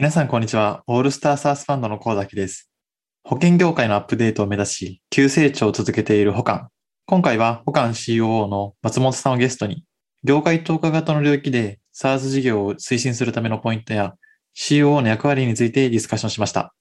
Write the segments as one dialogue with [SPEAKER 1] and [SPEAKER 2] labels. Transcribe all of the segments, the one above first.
[SPEAKER 1] 皆さん、こんにちは。オールスターサースファンドの高崎です。保険業界のアップデートを目指し、急成長を続けている保管。今回は、保管 COO の松本さんをゲストに、業界特化型の領域で SARS 事業を推進するためのポイントや、COO の役割についてディスカッションしました。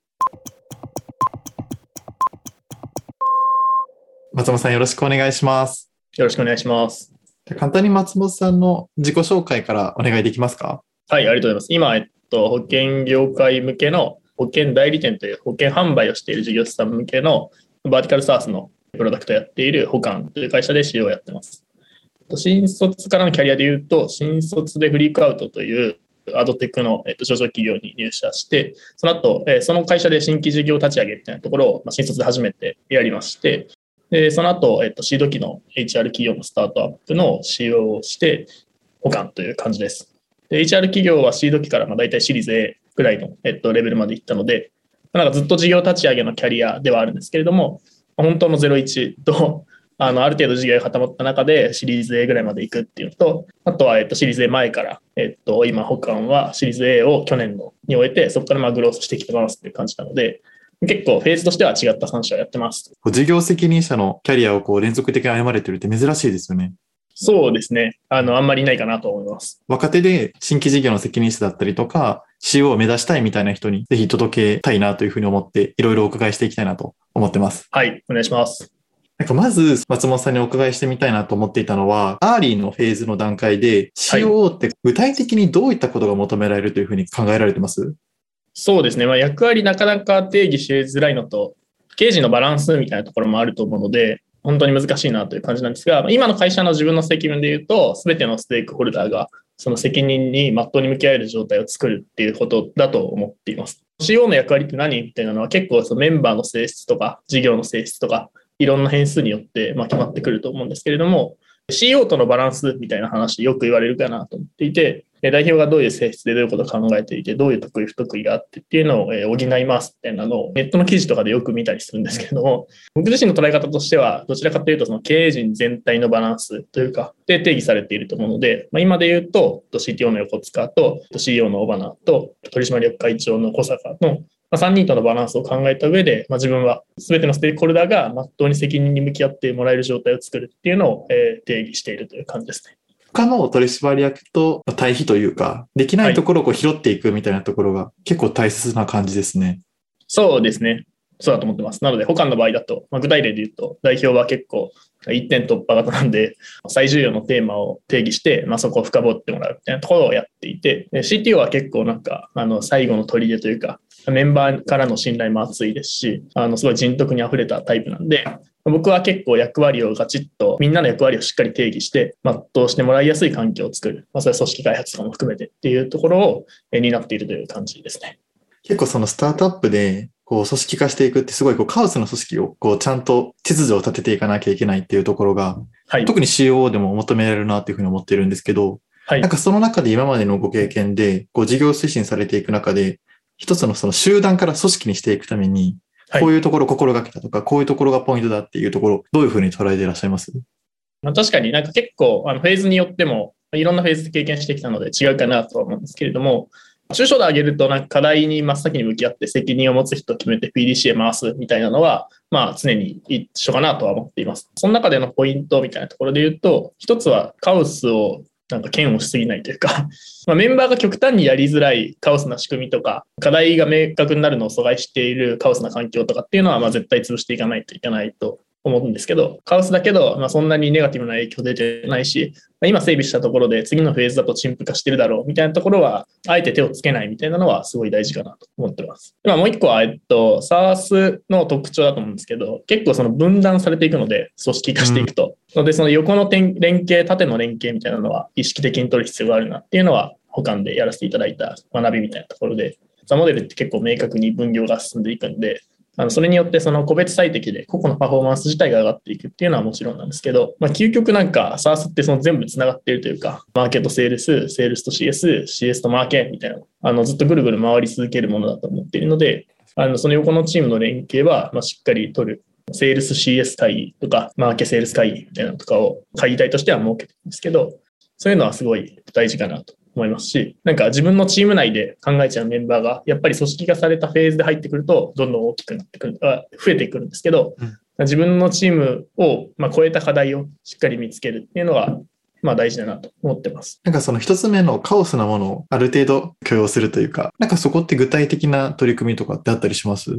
[SPEAKER 1] 松本さん、よろしくお願いします。
[SPEAKER 2] よろしくお願いします。
[SPEAKER 1] 簡単に松本さんの自己紹介からお願いできますか？
[SPEAKER 2] はい、ありがとうございます。今、えっと、保険業界向けの保険代理店という保険販売をしている事業者さん向けのバーティカルサースのプロダクトをやっている保管という会社で CEO をやってます。新卒からのキャリアで言うと、新卒でフリークアウトというアドテックの、えっと、上場企業に入社して、その後、えその会社で新規事業立ち上げみたいなところを、ま、新卒で初めてやりまして、でその後、えっと、シード機の HR 企業のスタートアップの CEO をして、保管という感じです。で、HR 企業はシード機からまあ大体シリーズ A ぐらいの、えっと、レベルまで行ったので、なんかずっと事業立ち上げのキャリアではあるんですけれども、本当の01と、あのある程度事業が固まった中でシリーズ A ぐらいまで行くっていうのと、あとは、えっと、シリーズ A 前から、えっと、今、保管はシリーズ A を去年のに終えて、そこからまあグロースしてきてますっていう感じなので、結構フェーズとしては違った3社をやってます。
[SPEAKER 1] 事業責任者のキャリアをこう連続的に歩まれてるって珍しいですよね。
[SPEAKER 2] そうですね。あの、あんまりいないかなと思います。
[SPEAKER 1] 若手で新規事業の責任者だったりとか、CEO を目指したいみたいな人にぜひ届けたいなというふうに思って、いろいろお伺いしていきたいなと思ってます。
[SPEAKER 2] はい、お願いします。
[SPEAKER 1] なんかまず、松元さんにお伺いしてみたいなと思っていたのは、アーリーのフェーズの段階で、
[SPEAKER 2] はい
[SPEAKER 1] COO って具体的にどういったことが求められるというふうに考えられてます？
[SPEAKER 2] そうですね、まあ、役割なかなか定義しづらいのと、経営陣のバランスみたいなところもあると思うので、本当に難しいなという感じなんですが、今の会社の自分の責任で言うと、すべてのステークホルダーがその責任に真っ当に向き合える状態を作るっていうことだと思っています。CO の役割って何みたいなのは結構そのメンバーの性質とか、事業の性質とか、いろんな変数によってま決まってくると思うんですけれども、CO とのバランスみたいな話よく言われるかなと思っていて、代表がどういう性質でどういうことを考えていて、どういう得意不得意があってっていうのをえー補いますみたいなのをネットの記事とかでよく見たりするんですけれども、僕自身の捉え方としては、どちらかというとその経営陣全体のバランスというか、で定義されていると思うので、まあ、今で言うと、CTO の横塚と CEO の尾花と取締役会長の小坂のまあ、3人とのバランスを考えた上で、まあ、自分は全てのステークホルダーが真っ当に責任に向き合ってもらえる状態を作るっていうのを、えー定義しているという感じですね。
[SPEAKER 1] 他の取締役と対比というか、できないところをこう拾っていくみたいなところが結構大切な感じですね。
[SPEAKER 2] そうですね。そうだと思ってます。なので、他の場合だと、まあ、具体例で言うと、代表は結構一点突破型なんで、最重要のテーマを定義して、まあ、そこを深掘ってもらうみたいなところをやっていて、で CTO は結構なんか、あの、最後の砦というか、メンバーからの信頼も厚いですし、あの、すごい人徳に溢れたタイプなんで、僕は結構役割をガチッと、みんなの役割をしっかり定義して、全うしてもらいやすい環境を作る。まあ、それは組織開発とかも含めてっていうところをえ担っているという感じですね。
[SPEAKER 1] 結構そのスタートアップで、こう組織化していくってすごいこうカオスの組織をこうちゃんと秩序を立てていかなきゃいけないっていうところが、
[SPEAKER 2] はい。
[SPEAKER 1] 特に COO でも求められるなっていうふうに思ってるんですけど、
[SPEAKER 2] はい
[SPEAKER 1] なんかその中で今までのご経験で、こう事業推進されていく中で、一つのその集団から組織にしていくために、
[SPEAKER 2] はい
[SPEAKER 1] こういうところを心がけたとか、こういうところがポイントだっていうところ、どういうふうに捉えていらっしゃいます？
[SPEAKER 2] まあ、確かになんか結構あのフェーズによってもいろんなフェーズで経験してきたので違うかなとは思うんですけれども、抽象で挙げるとなんか課題に真っ先に向き合って責任を持つ人を決めて PDC へ回すみたいなのは、まあ常に一緒かなとは思っています。その中でのポイントみたいなところで言うと、一つはカオスをなんか嫌悪しすぎないというか、まあ、メンバーが極端にやりづらいカオスな仕組みとか、課題が明確になるのを阻害しているカオスな環境とかっていうのは、まあ絶対潰していかないといけないと思うんですけど、カオスだけど、まあ、そんなにネガティブな影響出てないし、まあ今整備したところで次のフェーズだと陳腐化してるだろうみたいなところは、あえて手をつけないみたいなのはすごい大事かなと思ってます。まあもう一個は、えっと、SARS の特徴だと思うんですけど、結構その分断されていくので、組織化していくと。ので、その横の点連携、縦の連携みたいなのは意識的に取る必要があるなっていうのは、保管でやらせていただいた学びみたいなところで、ザモデルって結構明確に分業が進んでいくんで、あのそれによってその個別最適で個々のパフォーマンス自体が上がっていくっていうのはもちろんなんですけど、まあ、究極なんか SARS ってその全部つながっているというか、マーケットセールス、セールスと CS、CS とマーケみたいな、あのずっとぐるぐる回り続けるものだと思っているので、あのその横のチームの連携はまあしっかり取る。セールス CS 会議とか、マーケセールス会議みたいなのとかを会議体としては設けてるんですけど、そういうのはすごい大事かなと思いますし、なんか自分のチーム内で考えちゃうメンバーが、やっぱり組織化されたフェーズで入ってくると、どんどん大きくなってくる、あ増えてくるんですけど、
[SPEAKER 1] うん
[SPEAKER 2] 自分のチームを、まあ、超えた課題をしっかり見つけるっていうのが、まあ大事だなと思ってます。
[SPEAKER 1] なんかその一つ目のカオスなものをある程度許容するというか、なんかそこって具体的な取り組みとかってあったりします？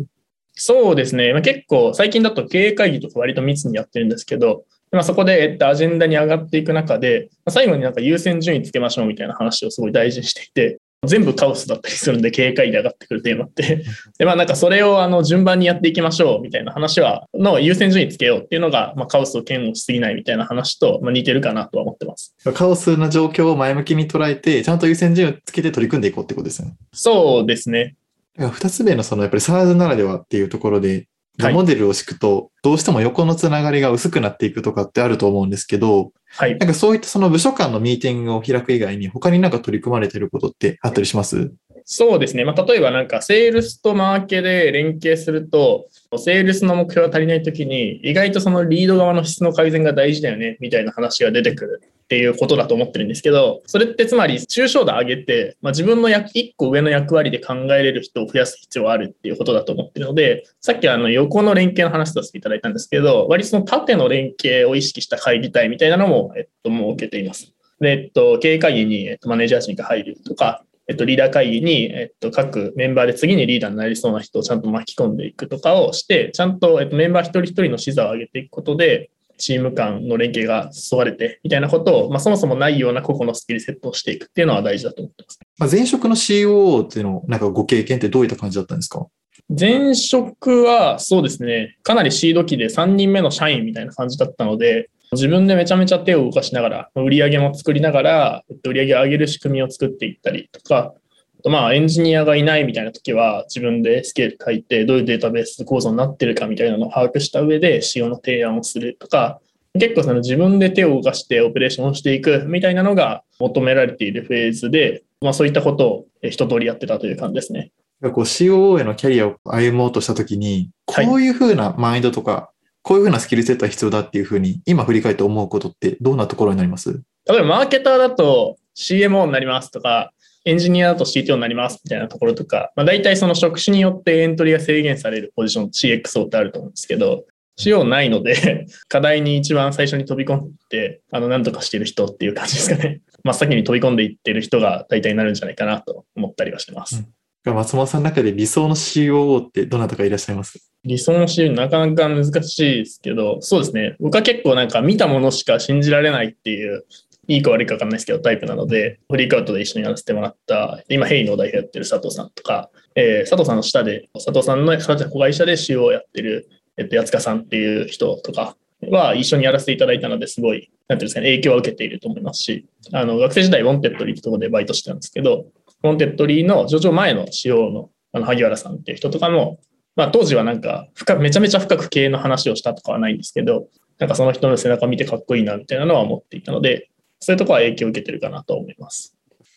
[SPEAKER 2] そうですね。まあ、結構最近だと経営会議とか割と密にやってるんですけど、まあ、そこで、えっと、アジェンダに上がっていく中で、まあ最後になんか優先順位つけましょうみたいな話をすごい大事にしていて、全部カオスだったりするんで、経営会議で上がってくるテーマって。で、まあなんかそれをあの順番にやっていきましょうみたいな話は、の優先順位つけようっていうのが、まあカオスを嫌悪しすぎないみたいな話と、まあ、似てるかなとは思ってます。
[SPEAKER 1] カオスな状況を前向きに捉えて、ちゃんと優先順位をつけて取り組んでいこうってことですよね。
[SPEAKER 2] そうですね。
[SPEAKER 1] 二つ目のそのやっぱり SARS ならではっていうところで、
[SPEAKER 2] はい
[SPEAKER 1] モデルを敷くと、どうしても横のつながりが薄くなっていくとかってあると思うんですけど、
[SPEAKER 2] はい。
[SPEAKER 1] なんかそういったその部署間のミーティングを開く以外に他になんか取り組まれてることってあったりします？
[SPEAKER 2] そうですね。まあ、例えばなんか、セールスとマーケで連携すると、セールスの目標が足りないときに、意外とそのリード側の質の改善が大事だよね、みたいな話が出てくるっていうことだと思ってるんですけど、それってつまり、抽象度上げて、まあ、自分の役一個上の役割で考えれる人を増やす必要があるっていうことだと思ってるので、さっきあの横の連携の話させていただいたんですけど、割とその縦の連携を意識した会議体みたいなのも、えっと、設けています。で、えっと、経営会議に、えっと、マネージャー陣が入るとか、えっと、リーダー会議に、えっと、各メンバーで次にリーダーになりそうな人をちゃんと巻き込んでいくとかをして、ちゃんと、えっと、メンバー一人一人の視座を上げていくことで、チーム間の連携が進われて、みたいなことを、まあ、そもそもないような個々のスキルセットをしていくっていうのは大事だと思ってます。
[SPEAKER 1] まあ、前職の COO っていうの、なんかご経験ってどういった感じだったんですか？
[SPEAKER 2] 前職はそうですね、かなりシード期で3人目の社員みたいな感じだったので、自分でめちゃめちゃ手を動かしながら、売り上げも作りながら、えっと売り上げを上げる仕組みを作っていったりとか、まあエンジニアがいないみたいな時は自分でスケール書いてどういうデータベース構造になってるかみたいなのを把握した上で仕様の提案をするとか、結構その自分で手を動かしてオペレーションをしていくみたいなのが求められているフェーズで、まあそういったことをえ一通りやってたという感じですね。
[SPEAKER 1] こう COO へのキャリアを歩もうとしたときに、
[SPEAKER 2] はい
[SPEAKER 1] こういうふうなマインドとか、こういうふうなスキルセットが必要だっていうふうに、今振り返って思うことってどんなところになります？
[SPEAKER 2] 例えばマーケターだと CMO になりますとか、エンジニアだと CTO になりますみたいなところとか、まあ、大体その職種によってエントリーが制限されるポジション CXO ってあると思うんですけど、CO ないので、課題に一番最初に飛び込んで、あの、なんとかしてる人っていう感じですかね。真っ先に飛び込んでいってる人が大体になるんじゃないかなと思ったりはしてます。
[SPEAKER 1] 松本さんの中で理想の COO ってどなたかいらっしゃいます
[SPEAKER 2] 理想の CEO なかなか難しいですけど、そうですね。僕は結構なんか見たものしか信じられないっていう、いいか悪いか分かんないですけど、タイプなので、フリークアウトで一緒にやらせてもらった、今、 hey の代表やってる佐藤さんとか、えー佐藤さんの下で、佐藤さんの子会社で COO をやってる、えっと、安塚さんっていう人とかは一緒にやらせていただいたのですごい、なんていうんですかね、影響を受けていると思いますし、あの、学生時代、 Wantedly ってところでバイトしてたんですけど、 Wantedly の上場前の COO のあの萩原さんっていう人とかも、まあ、当時はなんか深、めちゃめちゃ深く経営の話をしたとかはないんですけど、なんかその人の背中見てかっこいいなみたいなのは思っていたので、そういうところは影響を受けてるかなと思います。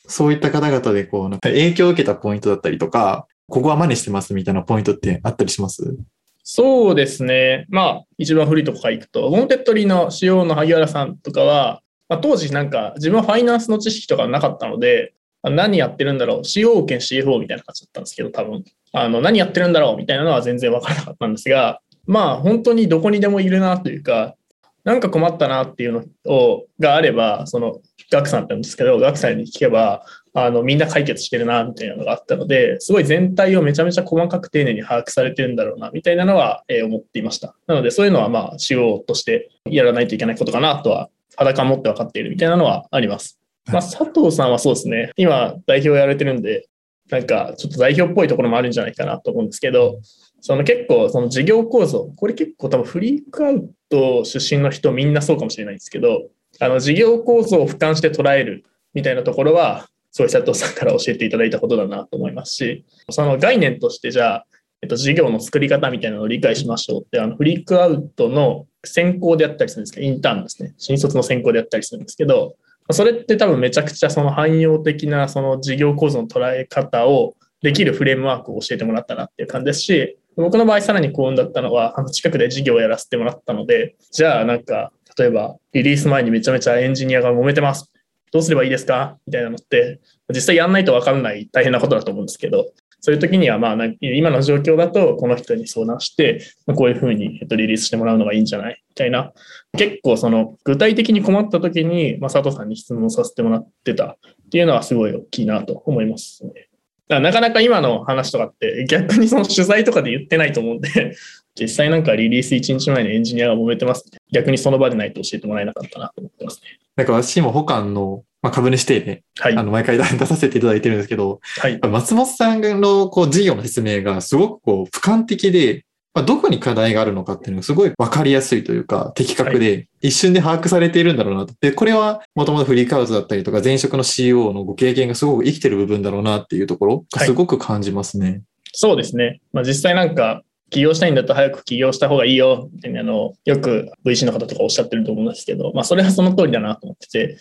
[SPEAKER 1] そういった方々でこう、なんか影響を受けたポイントだったりとか、ここは真似してますみたいなポイントってあったりします？
[SPEAKER 2] そうですね。まあ、一番古いとこから行くと、ウォンテッドリーの CEO の萩原さんとかは、まあ、当時なんか自分はファイナンスの知識とかなかったので、あ何やってるんだろう ?COO 兼 CFO みたいな感じだったんですけど、多分。あの、何やってるんだろうみたいなのは全然わからなかったんですが、まあ、本当にどこにでもいるなというか、なんか困ったなっていうのをがあれば、その、ガクさんって言うんですけど、ガクさんに聞けば、あの、みんな解決してるな、みたいなのがあったので、すごい全体をめちゃめちゃ細かく丁寧に把握されてるんだろうな、みたいなのは、えー思っていました。なので、そういうのはまあ、仕事としてやらないといけないことかなとは、裸を持って分かっているみたいなのはあります。まあ、佐藤さんはそうですね。今、代表やられてるんで、なんか、ちょっと代表っぽいところもあるんじゃないかなと思うんですけど、その結構、その事業構造、これ結構多分フリークアウト出身の人みんなそうかもしれないんですけど、あの事業構造を俯瞰して捉えるみたいなところは、そういう佐藤さんから教えていただいたことだなと思いますし、その概念としてじゃあ、えっと、事業の作り方みたいなのを理解しましょうって、あのフリークアウトの選考であったりするんですけど、インターンですね、新卒の選考であったりするんですけど、それって多分めちゃくちゃその汎用的なその事業構造の捉え方をできるフレームワークを教えてもらったなっていう感じですし、僕の場合さらに幸運だったのは、あの近くで事業をやらせてもらったので、じゃあなんか、例えばリリース前にめちゃめちゃエンジニアが揉めてます。どうすればいいですか？みたいなのって、実際やんないと分かんない大変なことだと思うんですけど、そういう時には、まあ、今の状況だと、この人に相談して、こういうふうに、リリースしてもらうのがいいんじゃない？みたいな、結構その、具体的に困った時に、まあ、佐藤さんに質問させてもらってたっていうのはすごい大きいなと思いますね。だからなかなか今の話とかって逆にその取材とかで言ってないと思うんで、実際なんかリリース1日前にエンジニアが揉めてます、ね。逆にその場でないと教えてもらえなかったなと思ってますね。
[SPEAKER 1] なんか私も保管の、まあ、株主定で、はい、あの毎回出させていただいてるんですけど、はい、松本さんのこう事業の説明がすごくこう俯瞰的で、まあ、どこに課題があるのかっていうのがすごい分かりやすいというか、的確で、一瞬で把握されているんだろうなと。で、これはもともとフリーカウズだったりとか、前職の CEO のご経験がすごく生きてる部分だろうなっていうところ、すごく感じますね。はい、
[SPEAKER 2] そうですね。まあ、実際なんか、起業したいんだと早く起業した方がいいよってあの、よく VC の方とかおっしゃってると思うんですけど、まあ、それはその通りだなと思ってて、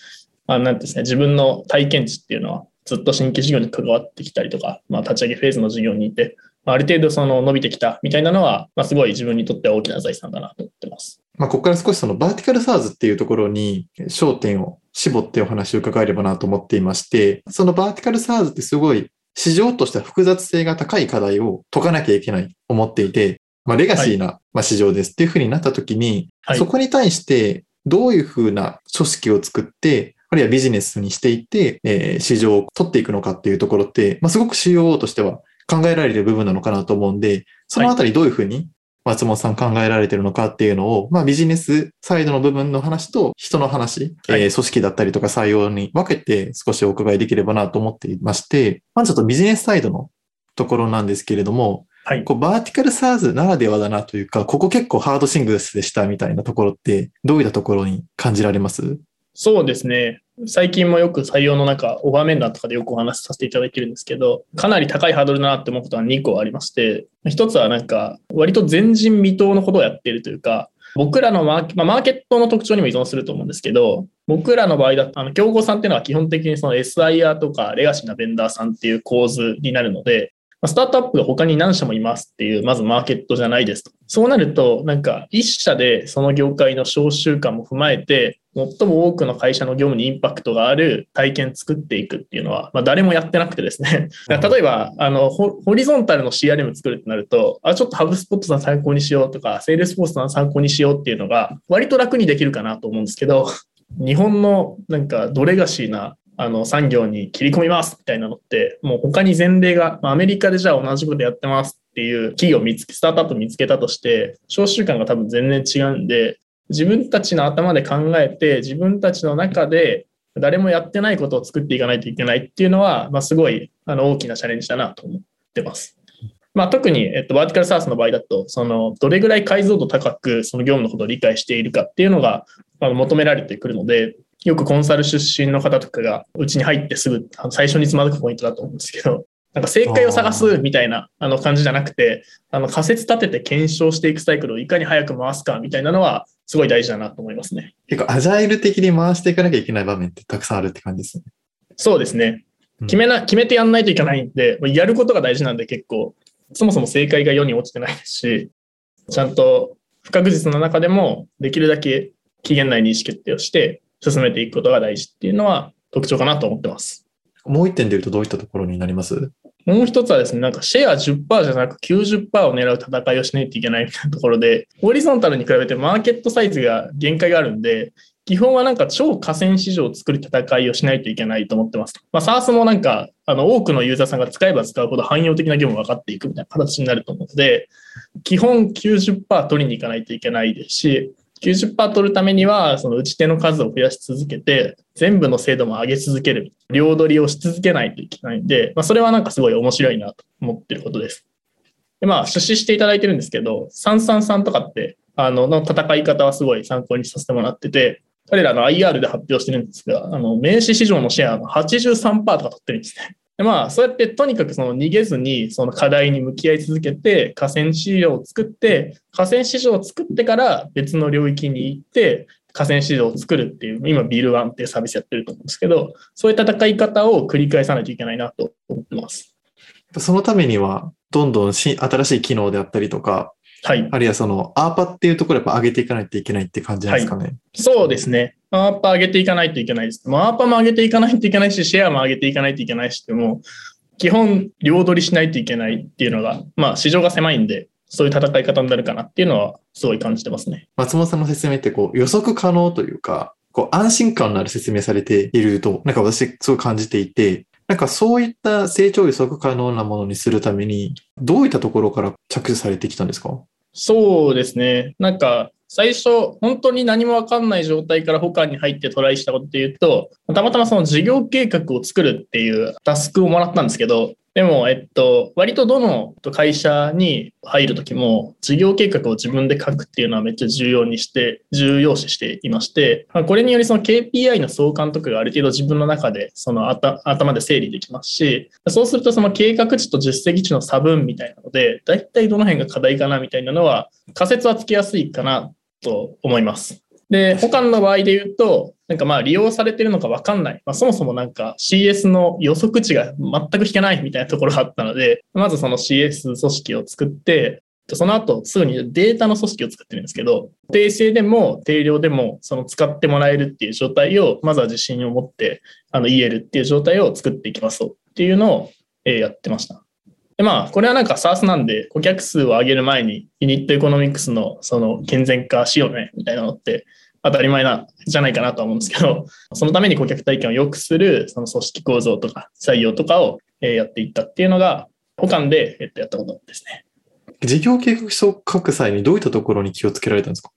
[SPEAKER 2] まあ、なんですね、自分の体験値っていうのは、ずっと新規事業に関わってきたりとか、まあ、立ち上げフェーズの事業にいて、ある程度その伸びてきたみたいなのは、まあ、すごい自分にとっては大きな財産だなと思ってます。
[SPEAKER 1] まあ、ここから少しそのバーティカルサーズっていうところに焦点を絞ってお話を伺えればなと思っていまして、そのバーティカルサーズってすごい市場としては複雑性が高い課題を解かなきゃいけないと思っていて、まあ、レガシーな、ま市場ですっていうふうになったときに、はい、そこに対してどういうふうな組織を作って、あるいはビジネスにしていって、えー、市場を取っていくのかっていうところって、まあ、すごく COO としては考えられる部分なのかなと思うんで、そのあたりどういうふうに松本さん考えられてるのかっていうのを、まあビジネスサイドの部分の話と人の話、はい、えー、組織だったりとか採用に分けて少しお伺いできればなと思っていまして、まずちょっとビジネスサイドのところなんですけれども、はい、こうバーティカルサーズならではだなというか、ここ結構ハードシングルスでしたみたいなところって、どういったところに感じられます？
[SPEAKER 2] そうですね。最近もよく採用の中、オファー面談とかでよくお話しさせていただいてるんですけど、かなり高いハードルだなって思うことは2個ありまして、1つはなんか、割と前人未到のことをやっているというか、僕らのマー,、まあ、マーケットの特徴にも依存すると思うんですけど、僕らの場合だと、あの、競合さんっていうのは基本的にその SIer とかレガシーなベンダーさんっていう構図になるので、スタートアップが他に何社もいますっていう、まずマーケットじゃないですと。そうなると、なんか一社でその業界の商習慣も踏まえて、最も多くの会社の業務にインパクトがある体験作っていくっていうのは、まあ、誰もやってなくてですね。例えば、あの、 horizontal の CRM 作るってなると、あ、ちょっとハブスポットさん参考にしようとか、 Salesforce さん参考にしようっていうのが、割と楽にできるかなと思うんですけど、日本のなんかドレガシーなあの産業に切り込みますみたいなのって、もう他に前例が、アメリカでじゃあ同じことやってますっていう企業を見つけ、スタートアップ見つけたとして、商習慣が多分全然違うんで、自分たちの頭で考えて、自分たちの中で誰もやってないことを作っていかないといけないっていうのは、まあ、すごいあの大きなチャレンジだなと思ってます。まあ、特に、えっと、バーティカルサースの場合だと、その、どれぐらい解像度高く、その業務のことを理解しているかっていうのが、あの求められてくるので、よくコンサル出身の方とかがうちに入ってすぐ最初につまずくポイントだと思うんですけど、なんか正解を探すみたいなあの感じじゃなくて、あの仮説立てて検証していくサイクルをいかに早く回すかみたいなのはすごい大事だなと思いますね。
[SPEAKER 1] 結構アジャイル的に回していかなきゃいけない場面ってたくさんあるって感じですね。
[SPEAKER 2] そうですね。決めな、決めてやんないといけないんで、やることが大事なんで結構、そもそも正解が世に落ちてないですし、ちゃんと不確実な中でもできるだけ期限内に意思決定をして、進めていくことが大事っていうのは特徴かなと思ってます。
[SPEAKER 1] もう一点で言うとどういったところになります？
[SPEAKER 2] もう一つはですね、なんかシェア10%じゃなく90%を狙う戦いをしないといけないみたいなところで、ホリゾンタルに比べてマーケットサイズが限界があるんで、基本はなんか超河川市場を作る戦いをしないといけないと思ってます。まあ、SARS もなんか、あの、多くのユーザーさんが使えば使うほど汎用的な業務が分かっていくみたいな形になると思うので、基本90%取りに行かないといけないですし、90%取るためには、その打ち手の数を増やし続けて、全部の精度も上げ続ける、両取りをし続けないといけないんで、まあ、それはなんかすごい面白いなと思ってることです。で、まあ、出資していただいてるんですけど、333とかって、あの、の戦い方はすごい参考にさせてもらってて、彼らの IR で発表してるんですが、あの、名刺市場のシェアの83%とか取ってるんですね。でまあ、そうやってとにかくその逃げずにその課題に向き合い続けて河川市場を作って河川市場を作ってから別の領域に行って河川市場を作るっていう今ビルワンっていうサービスやってると思うんですけどそういう戦い方を繰り返さないといけないなと思ってます。
[SPEAKER 1] そのためにはどんどん新しい機能であったりとか
[SPEAKER 2] はい。
[SPEAKER 1] あるいはその、アーパっていうところをやっぱ上げていかないといけないって感じなんですかね。
[SPEAKER 2] そうですね。アーパー上げていかないといけないです。まあ、アーパーも上げていかないといけないし、シェアも上げていかないといけないしでも、基本、両取りしないといけないっていうのが、まあ、市場が狭いんで、そういう戦い方になるかなっていうのは、すごい感じてますね。
[SPEAKER 1] 松本さんの説明ってこう予測可能というか、こう安心感のある説明されていると、なんか私すごい感じていて、なんかそういった成長予測可能なものにするために、どういったところから着手されてきたんですか？
[SPEAKER 2] そうですね。なんか、最初、本当に何もわかんない状態から保管に入ってトライしたことで言うと、たまたまその事業計画を作るっていうタスクをもらったんですけど、でも、えっと、割とどの会社に入るときも、事業計画を自分で書くっていうのはめっちゃ重要にして、重要視していまして、まあこれによりその KPI の相関とかがある程度自分の中で、その頭で整理できますし、そうするとその計画値と実績値の差分みたいなので、だいたいどの辺が課題かなみたいなのは、仮説はつけやすいかなと思います。で、他の場合で言うと、なんかまあ利用されてるのかわかんない。まあそもそもなんか CS の予測値が全く引けないみたいなところがあったので、まずその CS 組織を作って、その後すぐにデータの組織を作ってるんですけど、定性でも定量でもその使ってもらえるっていう状態を、まずは自信を持ってあの言えるっていう状態を作っていきましょうっていうのをやってました。でまあ、これはなんか SaaS なんで、顧客数を上げる前に、 unit economics のその健全化しようね、みたいなのって当たり前なんじゃないかなとは思うんですけど、そのために顧客体験を良くする、その組織構造とか採用とかをえーやっていったっていうのが、 hokan でえっとやったことですね。
[SPEAKER 1] 事業計画書を書く際にどういったところに気をつけられたんですか？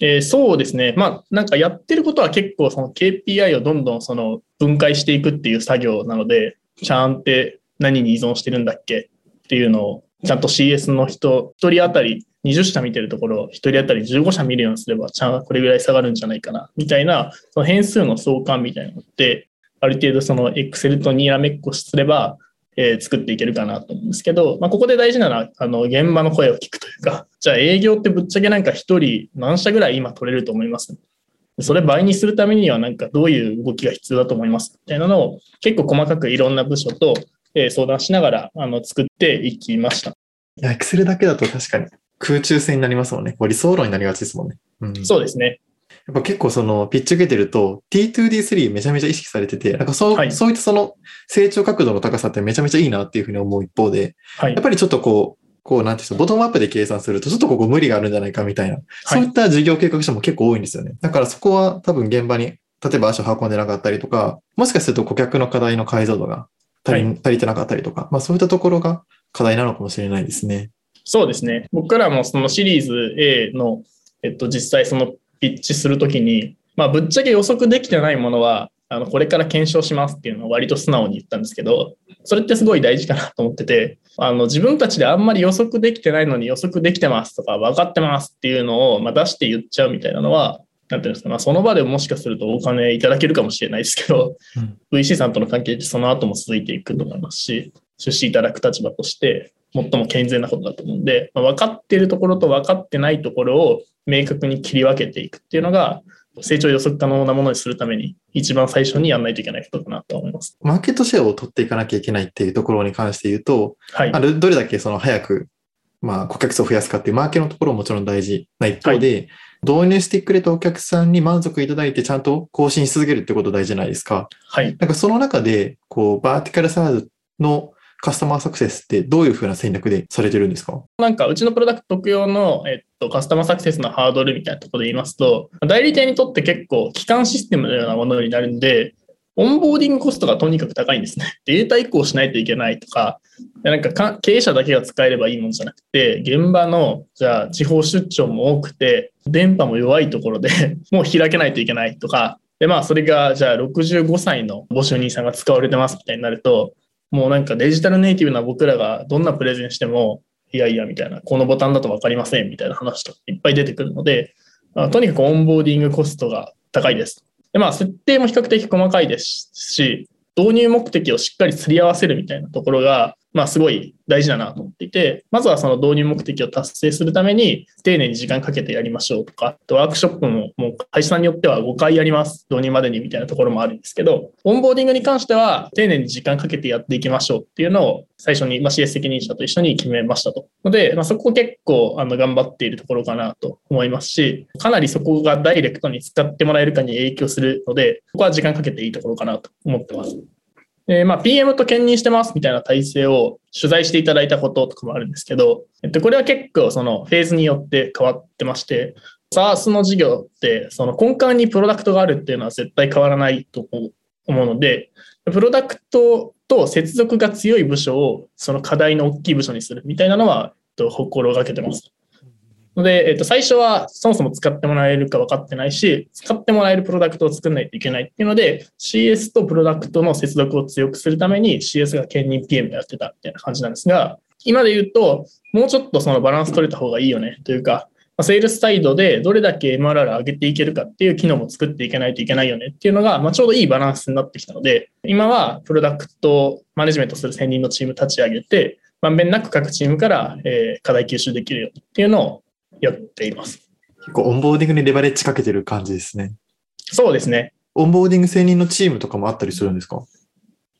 [SPEAKER 2] えーそうですね。まあ、なんかやってることは結構その KPI をどんどんその分解していくっていう作業なので、ちゃんって何に依存してるんだっけっていうのを、ちゃんと CS の人、1人当たり20社見てるところ1人当たり15社見るようにすれば、ちゃんこれぐらい下がるんじゃないかな、みたいな、その変数の相関みたいなのって、ある程度その Excel とにらめっこすれば、えー作っていけるかなと思うんですけど、まあ、ここで大事なのは、あの、現場の声を聞くというか、じゃあ営業ってぶっちゃけなんか一人何社ぐらい今取れると思います？それ倍にするためにはなんかどういう動きが必要だと思います？みたいなのを結構細かくいろんな部署とえー相談しながらあの作っていきました。
[SPEAKER 1] いや、Excel だけだと確かに空中戦になりますもんね。こう理想論になりがちですもんね。うん、
[SPEAKER 2] そうですね。
[SPEAKER 1] やっぱ結構そのピッチ受けてると T2D3 めちゃめちゃ意識されてて、なんかそう、
[SPEAKER 2] はい
[SPEAKER 1] そういったその成長角度の高さってめちゃめちゃいいなっていうふうに思う一方で、
[SPEAKER 2] はい
[SPEAKER 1] やっ。ぱりちょっとこう、こうなんていうボトムアップで計算するとちょっとここ無理があるんじゃないかみたいな、そういった事業計画書も結構多いんですよね。だからそこは多分現場に、例えば足を運んでなかったりとか、もしかすると顧客の課題の解像度が足り,、
[SPEAKER 2] は
[SPEAKER 1] 足りてなかったりとか、まあそういったところが課題なのかもしれないですね。
[SPEAKER 2] そうですね。僕らもそのシリーズ A の、えっと、実際そのピッチするときに、まあ、ぶっちゃけ予測できてないものは、あのこれから検証しますっていうのを割と素直に言ったんですけど、それってすごい大事かなと思ってて、あの自分たちであんまり予測できてないのに予測できてますとか分かってますっていうのを、まあ、出して言っちゃうみたいなのは、なんていうんですか、まあ、その場でもしかするとお金いただけるかもしれないですけど、
[SPEAKER 1] うん
[SPEAKER 2] VC さんとの関係ってその後も続いていくと思いますし、出資いただく立場として、最も健全なことだと思うんで、まあ、分かっているところと分かってないところを明確に切り分けていくっていうのが、成長予測可能なものにするために、一番最初にやらないといけないことかなと思います。
[SPEAKER 1] マーケットシェアを取っていかなきゃいけないっていうところに関して言うと、
[SPEAKER 2] はい
[SPEAKER 1] まあ。どどれだけその早く、まあ、顧客数を増やすかっていうマーケのところももちろん大事な一方で、導入してくれたお客さんに満足いただいてちゃんと更新し続けるってこと大事じゃないですか。
[SPEAKER 2] はい。
[SPEAKER 1] なんかその中で、こう、バーティカルサーズのカスタマーサクセスってどういうふうな戦略でされてるんですか？
[SPEAKER 2] なんかうちのプロダクト特用の、えっと、カスタマーサクセスのハードルみたいなところで言いますと、代理店にとって結構基幹システムのようなものになるんで、オンボーディングコストがとにかく高いんですね。データ移行しないといけないとか、なんか経営者だけが使えればいいものじゃなくて、現場の、じゃあ地方出張も多くて、電波も弱いところで もう開けないといけないとか、で、まあそれが、じゃあ65歳のご就任さんが使われてますみたいになると、もうなんかデジタルネイティブな僕らがどんなプレゼンしても、いやいやみたいな、このボタンだと分かりませんみたいな話といっぱい出てくるので、とにかくオンボーディングコストが高いです。で、まあ設定も比較的細かいですし、導入目的をしっかりすり合わせるみたいなところが、まあ、すごい大事だなと思っていて、まずはその導入目的を達成するために、丁寧に時間かけてやりましょうとか、ワークショップももう会社さんによっては5回やります、導入までにみたいなところもあるんですけど、オンボーディングに関しては、丁寧に時間かけてやっていきましょうっていうのを最初に、ま、CS 責任者と一緒に決めましたと。ので、まあ、そこ結構あの頑張っているところかなと思いますし、かなりそこがダイレクトに使ってもらえるかに影響するので、ここは時間かけていいところかなと思ってます。えまあ、PM と兼任してますみたいな体制を取材していただいたこととかもあるんですけど、えっと、これは結構そのフェーズによって変わってまして、SARS の事業ってその根幹にプロダクトがあるっていうのは絶対変わらないと思うので、プロダクトと接続が強い部署をその課題の大きい部署にするみたいなのはと、心がけてます。ので、えっと、最初はそもそも使ってもらえるか分かってないし、使ってもらえるプロダクトを作らないといけないっていうので、CS とプロダクトの接続を強くするために CS が兼任 PM やってたみたいな感じなんですが、今で言うと、もうちょっとそのバランス取れた方がいいよねというか、セールスサイドでどれだけ MRR 上げていけるかっていう機能も作っていけないといけないよねっていうのが、まあ、ちょうどいいバランスになってきたので、今はプロダクトマネジメントする専任のチーム立ち上げて、まんべんなく各チームから、課題吸収できるよっていうのをやっています。
[SPEAKER 1] 結構オンボーディングにレバレッジかけてる感じですね。
[SPEAKER 2] そうですね。
[SPEAKER 1] オンボーディング専任のチームとかもあったりするんですか？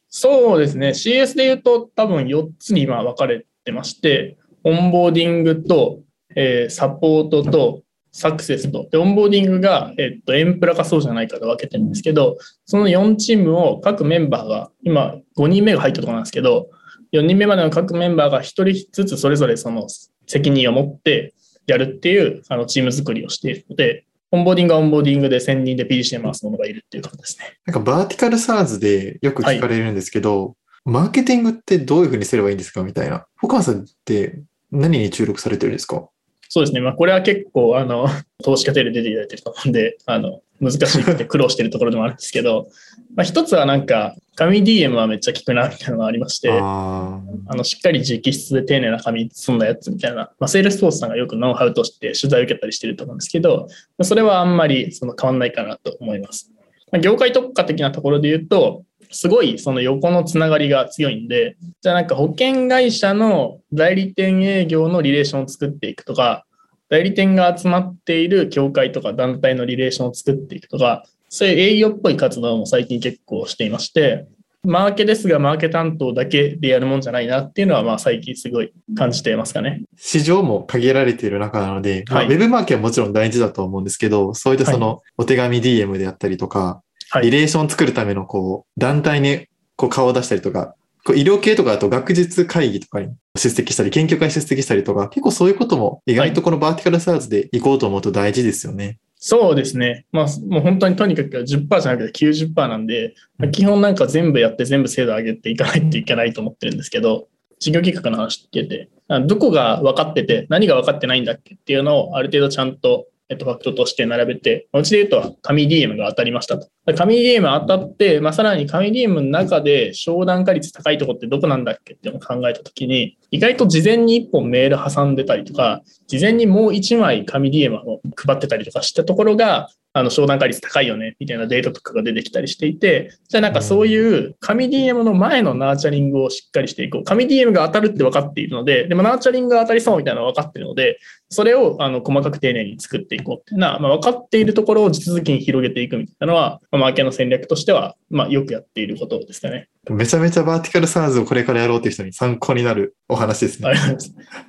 [SPEAKER 2] そうですね。CS で言うと多分4つに今分かれてまして、オンボーディングと、えー、サポートとサクセスと。で、オンボーディングが、えっと、エンプラかそうじゃないかで分けてるんですけど、その4チームを各メンバーが、今5人目が入ったところなんですけど、4人目までの各メンバーが1人ずつそれぞれその責任を持って、やるっていうあのチーム作りをしているので、オンボーディングはオンボーディングで1000人で PDC で回すものがいるっていう感じですね。
[SPEAKER 1] なんか vertical SaaS でよく聞かれるんですけど、はい、マーケティングってどういうふうにすればいいんですかみたいな。 hokan さんって何に注力されてるんですか？
[SPEAKER 2] そうですね。まあ、これは結構、あの、投資家テレ出ていただいてると思うんで、あの、難しくて苦労してるところでもあるんですけど、まあ、一つはなんか、紙 DM はめっちゃ効くな、みたいなのがありまして、あの、しっかり直筆で丁寧な紙積んだやつみたいな、まあ、 Salesforce さんがよくノウハウとして取材を受けたりしてると思うんですけど、それはあんまりその変わんないかなと思います。まあ、業界特化的なところで言うと、すごいその横のつながりが強いんで、じゃあなんか保険会社の代理店営業のリレーションを作っていくとか、代理店が集まっている協会とか団体のリレーションを作っていくとか、そういう営業っぽい活動も最近結構していまして、マーケですが、マーケ担当だけでやるもんじゃないなっていうのは、まあ最近すごい感じていますかね。
[SPEAKER 1] 市場も限られている中なので、はい、まあ、ウェブマーケはもちろん大事だと思うんですけど、そういったそのお手紙 DM であったりとか、はい、リレーションを作るためのこう団体にこう顔を出したりとか、こう医療系とかだと学術会議とかに出席したり、研究会出席したりとか、結構そういうことも意外とこのバーティカルサーズで行こうと思うと大事ですよね。
[SPEAKER 2] そうですね。まあ、もう本当にとにかく10%じゃなくて90%なんで、基本なんか全部やって全部精度上げていかないといけないと思ってるんですけど、事業計画の話ってて、どこが分かってて何が分かってないんだっけっていうのをある程度ちゃんとえっと、ファクトとして並べて、うちで言うと紙 DM が当たりましたと。紙 DM 当たって、まあ、さらに紙 DM の中で商談化率高いとこってどこなんだっけっていうのを考えたときに、意外と事前に1本メール挟んでたりとか、事前にもう1枚紙 DM を配ってたりとかしたところが、あの、商談化率高いよね、みたいなデータとかが出てきたりしていて、じゃあなんかそういう紙 DM の前のナーチャリングをしっかりしていこう。紙 DM が当たるって分かっているので、でもナーチャリングが当たりそうみたいなのが分かっているので、それをあの細かく丁寧に作っていこうっていうのは、まあ、分かっているところを地続きに広げていくみたいなのは、まあ、マーケの戦略としては、まあ、よくやっていることですかね。
[SPEAKER 1] めちゃめちゃバーティカルサーズをこれからやろうという人に参考になるお話ですね。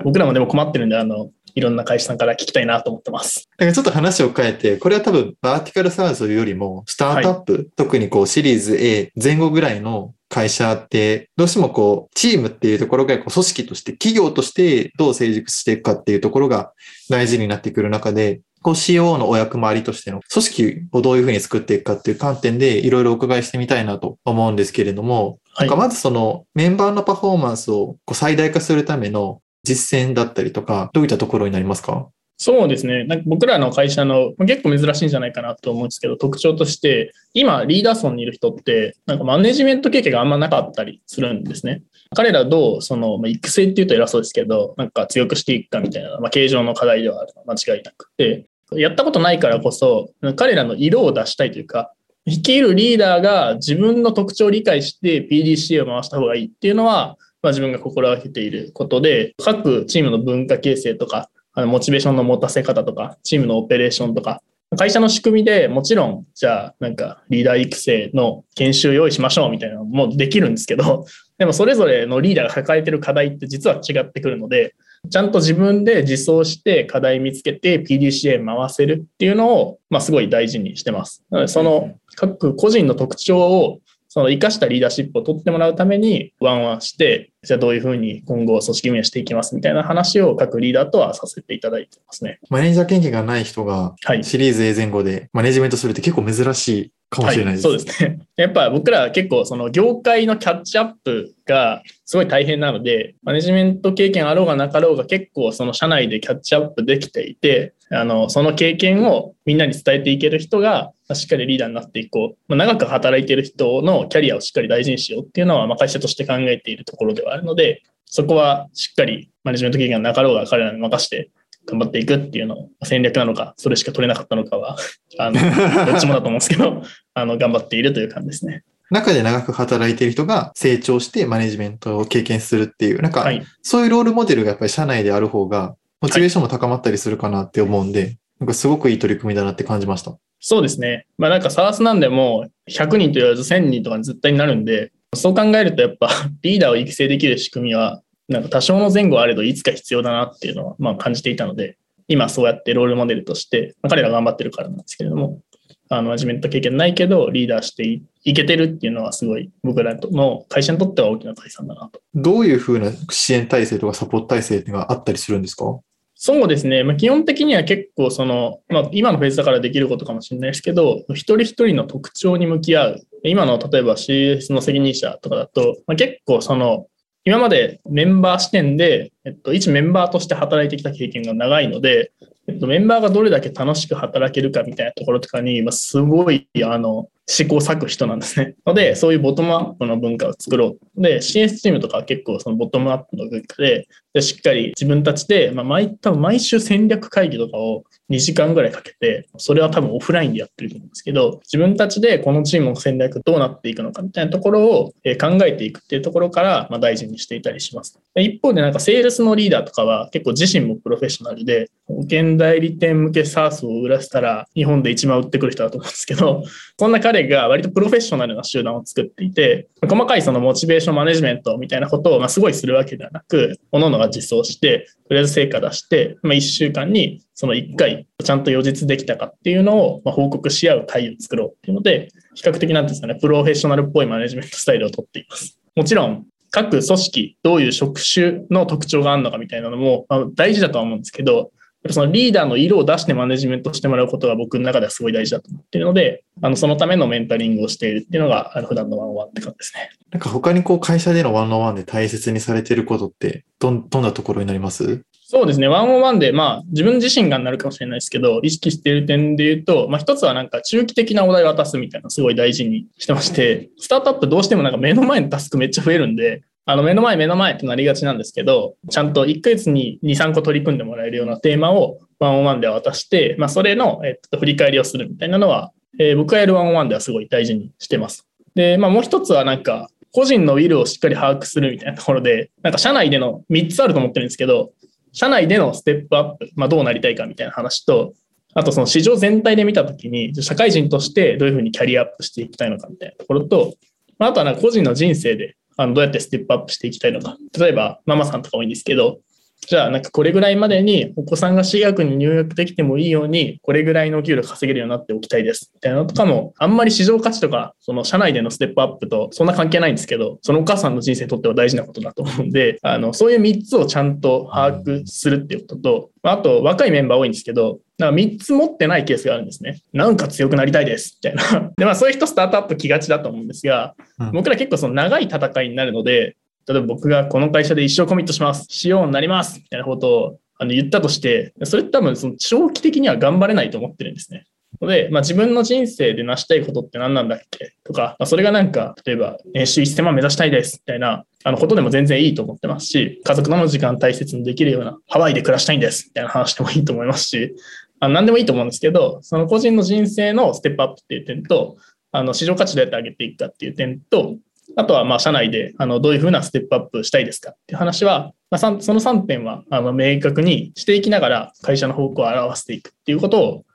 [SPEAKER 2] 僕らもでも困ってるんで、あの、いろんな会社さんから聞きたいなと思ってます。
[SPEAKER 1] だからちょっと話を変えて、これは多分バーティカルサーズというよりも、スタートアップ、はい、特にこうシリーズ A 前後ぐらいの会社って、どうしてもこう、チームっていうところがこう組織として、企業としてどう成熟していくかっていうところが大事になってくる中で、こう CO のお役回りとしての組織をどういうふうに作っていくかっていう観点でいろいろお伺いしてみたいなと思うんですけれども、はい、まずそのメンバーのパフォーマンスをこう最大化するための実践だったりとか、どういったところになりますか？
[SPEAKER 2] そうですね。なんか僕らの会社の結構珍しいんじゃないかなと思うんですけど、特徴として、今リーダー層にいる人って、なんかマネジメント経験があんまなかったりするんですね。彼らどう、その、ま、育成っていうと偉そうですけど、なんか強くしていくかみたいな、まあ、形状の課題ではある間違いなくて、やったことないからこそ、彼らの色を出したいというか、率いるリーダーが自分の特徴を理解して PDCA を回した方がいいっていうのは、まあ、自分が心がけていることで、各チームの文化形成とか、あのモチベーションの持たせ方とか、チームのオペレーションとか、会社の仕組みでもちろん、じゃあ、なんかリーダー育成の研修用意しましょうみたいなのもできるんですけど、でもそれぞれのリーダーが抱えてる課題って実は違ってくるので、ちゃんと自分で実装して課題見つけて PDCA 回せるっていうのを、まあ、すごい大事にしてます。なのでその各個人の特徴をその生かしたリーダーシップを取ってもらうためにワンワンして、じゃあどういうふうに今後組織運営していきますみたいな話を各リーダーとはさせていただいてますね。
[SPEAKER 1] マネージャー経験がない人がシリーズ A 前後でマネジメントするって結構珍しいかもしれないです、
[SPEAKER 2] はい、そうですね。やっぱ僕ら結構その業界のキャッチアップがすごい大変なので、マネジメント経験あろうがなかろうが結構その社内でキャッチアップできていて、あの、その経験をみんなに伝えていける人がしっかりリーダーになっていこう。まあ、長く働いている人のキャリアをしっかり大事にしようっていうのは、まあ、会社として考えているところではあるので、そこはしっかりマネジメント経験がなかろうが彼らに任して頑張っていくっていうのを戦略なのか、それしか取れなかったのかは、あの、どっちもだと思うんですけど、あの、頑張っているという感じですね。
[SPEAKER 1] 中で長く働いている人が成長してマネジメントを経験するっていう、なんか、そういうロールモデルがやっぱり社内である方が、モチベーションも高まったりするかなって思うんで、はい、なんかすごくいい取り組みだなって感じました。
[SPEAKER 2] そうですね。まあなんか SARS なんでも100人と言わず1000人とか絶対になるんで、そう考えるとやっぱ リーダーを育成できる仕組みはなんか多少の前後あれどいつか必要だなっていうのはまあ感じていたので、今そうやってロールモデルとして、まあ、彼ら頑張ってるからなんですけれども、あの、マネジメント経験ないけど、リーダーしていけてるっていうのはすごい僕らの会社にとっては大きな財産だなと。
[SPEAKER 1] どういうふうな支援体制とかサポート体制っていうのがあったりするんですか？
[SPEAKER 2] そうですね。まあ、基本的には結構その、まあ、今のフェーズだからできることかもしれないですけど、一人一人の特徴に向き合う。今の例えば CS の責任者とかだと、まあ、結構その今までメンバー視点で、えっと、一メンバーとして働いてきた経験が長いので、えっと、メンバーがどれだけ楽しく働けるかみたいなところとかに、まあ、すごい、あの、試行錯誤人なんですね。ので、そういうボトムアップの文化を作ろう。で、CS チームとかは結構そのボトムアップの文化で、でしっかり自分たちで、まあ、毎、多分毎週戦略会議とかを2時間ぐらいかけて、それは多分オフラインでやってると思うんですけど、自分たちでこのチームの戦略どうなっていくのかみたいなところを考えていくっていうところから、ま、大事にしていたりします。一方でなんかセールスのリーダーとかは結構自身もプロフェッショナルで、保険代理店向け SARS を売らせたら日本で一番売ってくる人だと思うんですけど、そんな彼が割とプロフェッショナルな集団を作っていて、細かいそのモチベーションマネジメントみたいなことをまあすごいするわけではなく、各々が実装して、とりあえず成果出して、ま、1週間にその1回ちゃんと予実できたかっていうのをま報告し合う会を作ろうっていうので、比較的なんですかね、プロフェッショナルっぽいマネジメントスタイルをとっています。もちろん、各組織、どういう職種の特徴があるのかみたいなのも、ま大事だとは思うんですけど、そのリーダーの色を出してマネジメントしてもらうことが僕の中ではすごい大事だと思っているので、あのそのためのメンタリングをしているっていうのが、あの普段のワンワンって感じですね。
[SPEAKER 1] なんか他にこう会社でのワンオンワンで大切にされていることってど、どんなところになります？
[SPEAKER 2] そうですね。ワンオンワンで、まあ、自分自身がなるかもしれないですけど、意識している点で言うと、まあ、一つはなんか中期的なお題を渡すみたいなすごい大事にしてまして、スタートアップどうしてもなんか目の前のタスクめっちゃ増えるんで、あの、目の前、目の前ってなりがちなんですけど、ちゃんと1ヶ月に2、3個取り組んでもらえるようなテーマをワンオンワンで渡して、まあ、それの、えっと、振り返りをするみたいなのは、えー、僕がやるワンオンワンではすごい大事にしてます。で、まあ、もう一つはなんか、個人のウィルをしっかり把握するみたいなところで、なんか社内での3つあると思ってるんですけど、社内でのステップアップ、まあ、どうなりたいかみたいな話と、あとその市場全体で見たときに、社会人としてどういうふうにキャリアアップしていきたいのかみたいなところと、あとはなんか個人の人生であのどうやってステップアップしていきたいのか。例えば、ママさんとか多いんですけど、じゃあ、なんかこれぐらいまでにお子さんが私学に入学できてもいいように、これぐらいの給料稼げるようになっておきたいです。みたいなのとかも、あんまり市場価値とか、その社内でのステップアップとそんな関係ないんですけど、そのお母さんの人生にとっては大事なことだと思うんで、あの、そういう3つをちゃんと把握するっていうことと、あと、若いメンバー多いんですけど、なんか3つ持ってないケースがあるんですね。なんか強くなりたいです。みたいな。で、まあそういう人スタートアップ来がちだと思うんですが、僕ら結構その長い戦いになるので、例えば僕がこの会社で一生コミットします、しようになります、みたいなことをあの言ったとして、それって多分その長期的には頑張れないと思ってるんですね。ので、まあ、自分の人生で成したいことって何なんだっけ？とか、まあ、それがなんか、例えば年収1000万目指したいですみたいなあのことでも全然いいと思ってますし、家族との時間大切にできるようなハワイで暮らしたいんですみたいな話でもいいと思いますし、あ何でもいいと思うんですけど、その個人の人生のステップアップっていう点と、あの市場価値どうやって上げていくかっていう点と、あとは、まあ、社内で、あの、どういうふうなステップアップしたいですかっていう話は、まあ、その3点は、あの、明確にしていきながら、会社の方向を表していくっていうことを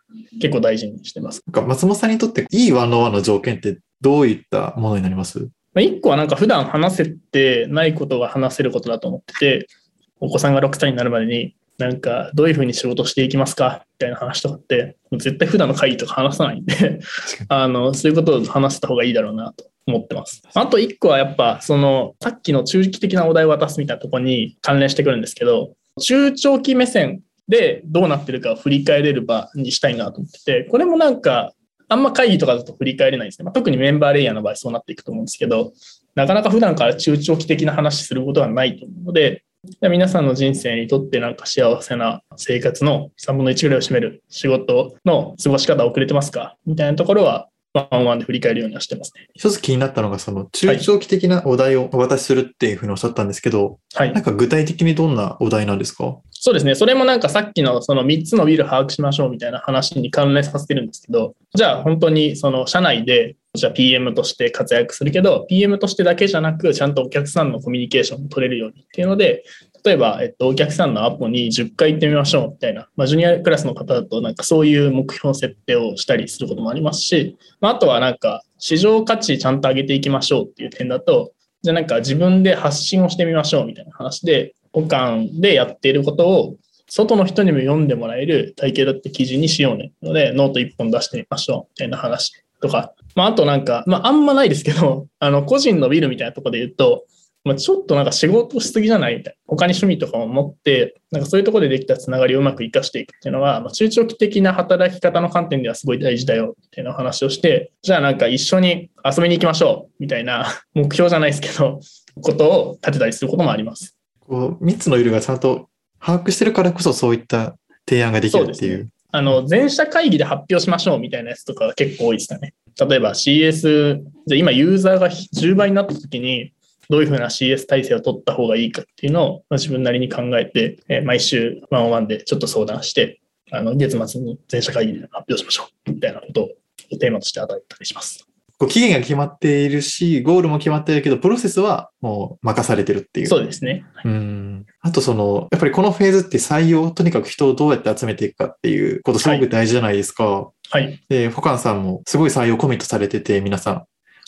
[SPEAKER 2] 結構大事にしてます。
[SPEAKER 1] 松本さんにとっていいワンのワンの条件ってどういったものになります？
[SPEAKER 2] まあ、1個はなんか普段話せてないことが話せることだと思ってて、お子さんが6歳になるまでに、なんかどういうふうに仕事していきますか？みたいな話とかって、もう絶対普段の会議とか話さないんで、あの、そういうことを話せた方がいいだろうなと思ってます。あと1個はやっぱ、その、さっきの中期的なお題を渡すみたいなところに関連してくるんですけど、中長期目線でどうなってるかを振り返れる場にしたいなと思ってて、これもなんか、あんま会議とかだと振り返れないですね。まあ、特にメンバーレイヤーの場合そうなっていくと思うんですけど、なかなか普段から中長期的な話することはないと思うので、皆さんの人生にとってなんか幸せな生活の3分の1ぐらいを占める仕事の過ごし方遅れてますか？みたいなところはワンワンで振り返るようにはしてますね。
[SPEAKER 1] 一つ気になったのが、その中長期的なお題をお渡しするっていうふうにおっしゃったんですけど、
[SPEAKER 2] はい
[SPEAKER 1] な。んか具体的にどんなお題なんですか？
[SPEAKER 2] そうですね。それもなんかさっきのその3つのビル把握しましょうみたいな話に関連させてるんですけど、じゃあ本当にその社内で、じゃあ PM として活躍するけど、PM としてだけじゃなく、ちゃんとお客さんのコミュニケーションも取れるようにっていうので、例えば、えっと、お客さんのアポに10回行ってみましょうみたいな、まあ、ジュニアクラスの方だとなんかそういう目標設定をしたりすることもありますし、まあ、あとはなんか市場価値ちゃんと上げていきましょうっていう点だと、じゃあなんか自分で発信をしてみましょうみたいな話で、 hokan でやっていることを外の人にも読んでもらえる体系だった記事にしようね。ので、ノート1本出してみましょうみたいな話とか、まあ、あとなんか、まあ、あんまないですけど、あの、個人の will みたいなところで言うと、まあ、ちょっとなんか仕事しすぎじゃないみたいな。他に趣味とかも持って、なんかそういうところでできたつながりをうまく活かしていくっていうのは、まあ、中長期的な働き方の観点ではすごい大事だよっていうの話をして、じゃあなんか一緒に遊びに行きましょうみたいな 目標じゃないですけど、ことを立てたりすることもあります。
[SPEAKER 1] こう、3つのビルがちゃんと把握してるからこそそういった提案ができるっていう。
[SPEAKER 2] あの、全社会議で発表しましょうみたいなやつとかが結構多いですかね。例えば CS、じゃあ今ユーザーが10倍になった時に、どういうふうな CS 体制を取った方がいいかっていうのを、まあ、自分なりに考えて、えー毎週ワンオンワンでちょっと相談して、あの月末に全社会議で発表しましょうみたいなことをテーマとして与えたりします。
[SPEAKER 1] こう期限が決まっているし、ゴールも決まっているけど、プロセスはもう任されてるっていう。
[SPEAKER 2] そうですね。
[SPEAKER 1] うん。あとその、やっぱりこのフェーズって採用、とにかく人をどうやって集めていくかっていうことすごく大事じゃないですか。
[SPEAKER 2] はい。
[SPEAKER 1] で、ホカンさんもすごい採用コミットされてて、皆さん。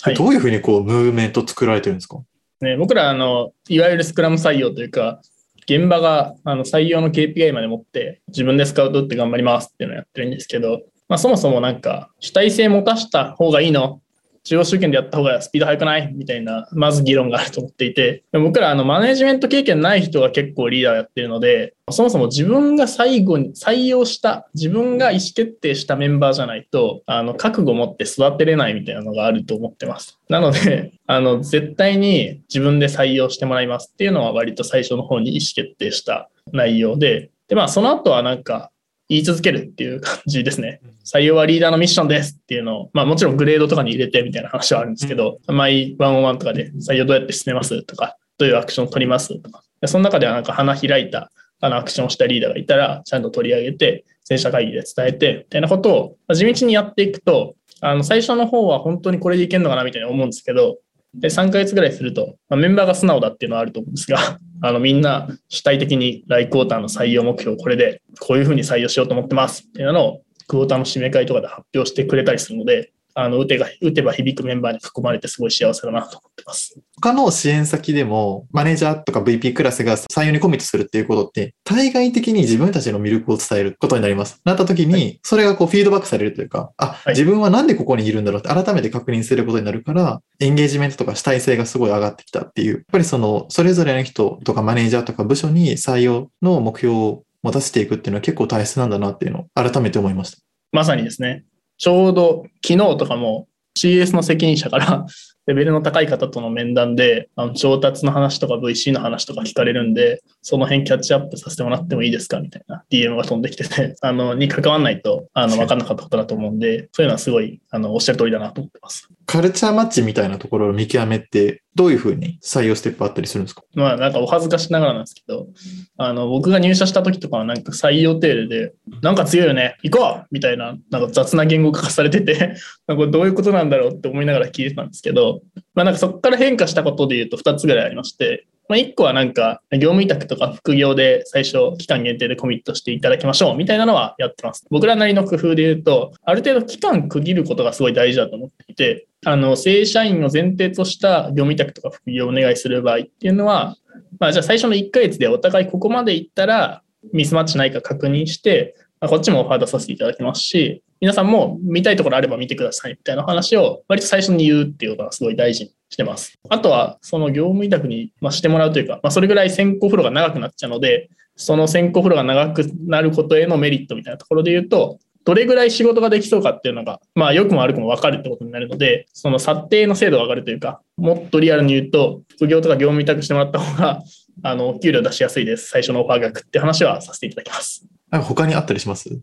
[SPEAKER 2] はい
[SPEAKER 1] どういうふうにこう、ムーブメント作られてるんですか？
[SPEAKER 2] ね、僕らあの、いわゆるスクラム採用というか、現場があの採用の KPI まで持って、自分でスカウト打って頑張りますっていうのをやってるんですけど、まあ、そもそもなんか主体性持たした方がいいの中央集権でやった方がスピード速くない？みたいな、まず議論があると思っていて、僕らあのマネジメント経験ない人が結構リーダーやってるので、そもそも自分が最後に採用した、自分が意思決定したメンバーじゃないと、あの、覚悟を持って育てれないみたいなのがあると思ってます。なので、あの、絶対に自分で採用してもらいますっていうのは割と最初の方に意思決定した内容で、で、まあその後はなんか言い続けるっていう感じですね。採用はリーダーのミッションですっていうのを、まあもちろんグレードとかに入れてみたいな話はあるんですけど、毎ワンオンワンとかで採用どうやって進めますとか、どういうアクションを取りますとか、でその中ではなんか花開いたあのアクションをしたリーダーがいたら、ちゃんと取り上げて、全社会議で伝えて、みたいなことをまあ地道にやっていくと、あの最初の方は本当にこれでいけるのかなみたいに思うんですけど、で3ヶ月ぐらいすると、まあ、メンバーが素直だっていうのはあると思うんですが、あのみんな主体的に来クォーターの採用目標、これでこういうふうに採用しようと思ってますっていうのを、クォーターの締め替えとかで発表してくれたりするので、あの打てが打てば響くメンバーに囲まれてすごい幸せだなと思ってます。
[SPEAKER 1] 他の支援先でも、マネージャーとか VP クラスが採用にコミットするっていうことって、対外的に自分たちの魅力を伝えることになります。なった時に、それがこうフィードバックされるというか、あ、
[SPEAKER 2] はい
[SPEAKER 1] 自分はなんでここにいるんだろうって改めて確認することになるから、エンゲージメントとか主体性がすごい上がってきたっていう。やっぱりその、それぞれの人とかマネージャーとか部署に採用の目標を持たせていくっていうのは結構大切なんだなっていうのを改めて思いました。
[SPEAKER 2] まさにですね、ちょうど昨日とかも CS の責任者から レベルの高い方との面談で、あの調達の話とか VC の話とか聞かれるんで、その辺キャッチアップさせてもらってもいいですかみたいな DM が飛んできてて、あの、に関わんないと、あの、わかんなかったことだと思うんで、そういうのはすごい、あの、おっしゃる通りだなと思ってます。
[SPEAKER 1] カルチャーマッチみたいなところの見極めって、どういうふうに採用ステップあったりするんですか？
[SPEAKER 2] まあなんかお恥ずかしながらなんですけど、あの僕が入社した時とかはなんか採用テールで、なんか強いよね、行こうみたいな、なんか雑な言語化されてて、なんかどういうことなんだろうって思いながら聞いてたんですけど、まあなんかそこから変化したことで言うと2つぐらいありまして、まあ1個はなんか業務委託とか副業で最初期間限定でコミットしていただきましょうみたいなのはやってます。僕らなりの工夫で言うと、ある程度期間区切ることがすごい大事だと思っていて、あの正社員を前提とした業務委託とか副業をお願いする場合っていうのは、まあ、じゃあ最初の1ヶ月でお互いここまでいったらミスマッチないか確認して、まあこっちもオファー出させていただきますし、皆さんも見たいところあれば見てくださいみたいな話を割と最初に言うっていうのがすごい大事にしてます。あとはその業務委託にましてもらうというか、まあ、それぐらい先行フローが長くなっちゃうので、その先行フローが長くなることへのメリットみたいなところで言うと、どれぐらい仕事ができそうかっていうのが、まあ、良くも悪くも分かるってことになるので、その査定の精度が上がるというか、もっとリアルに言うと、副業とか業務委託してもらった方が、あの、給料出しやすいです。最初のオファー額って話はさせていただきます。
[SPEAKER 1] なんか他にあったりします？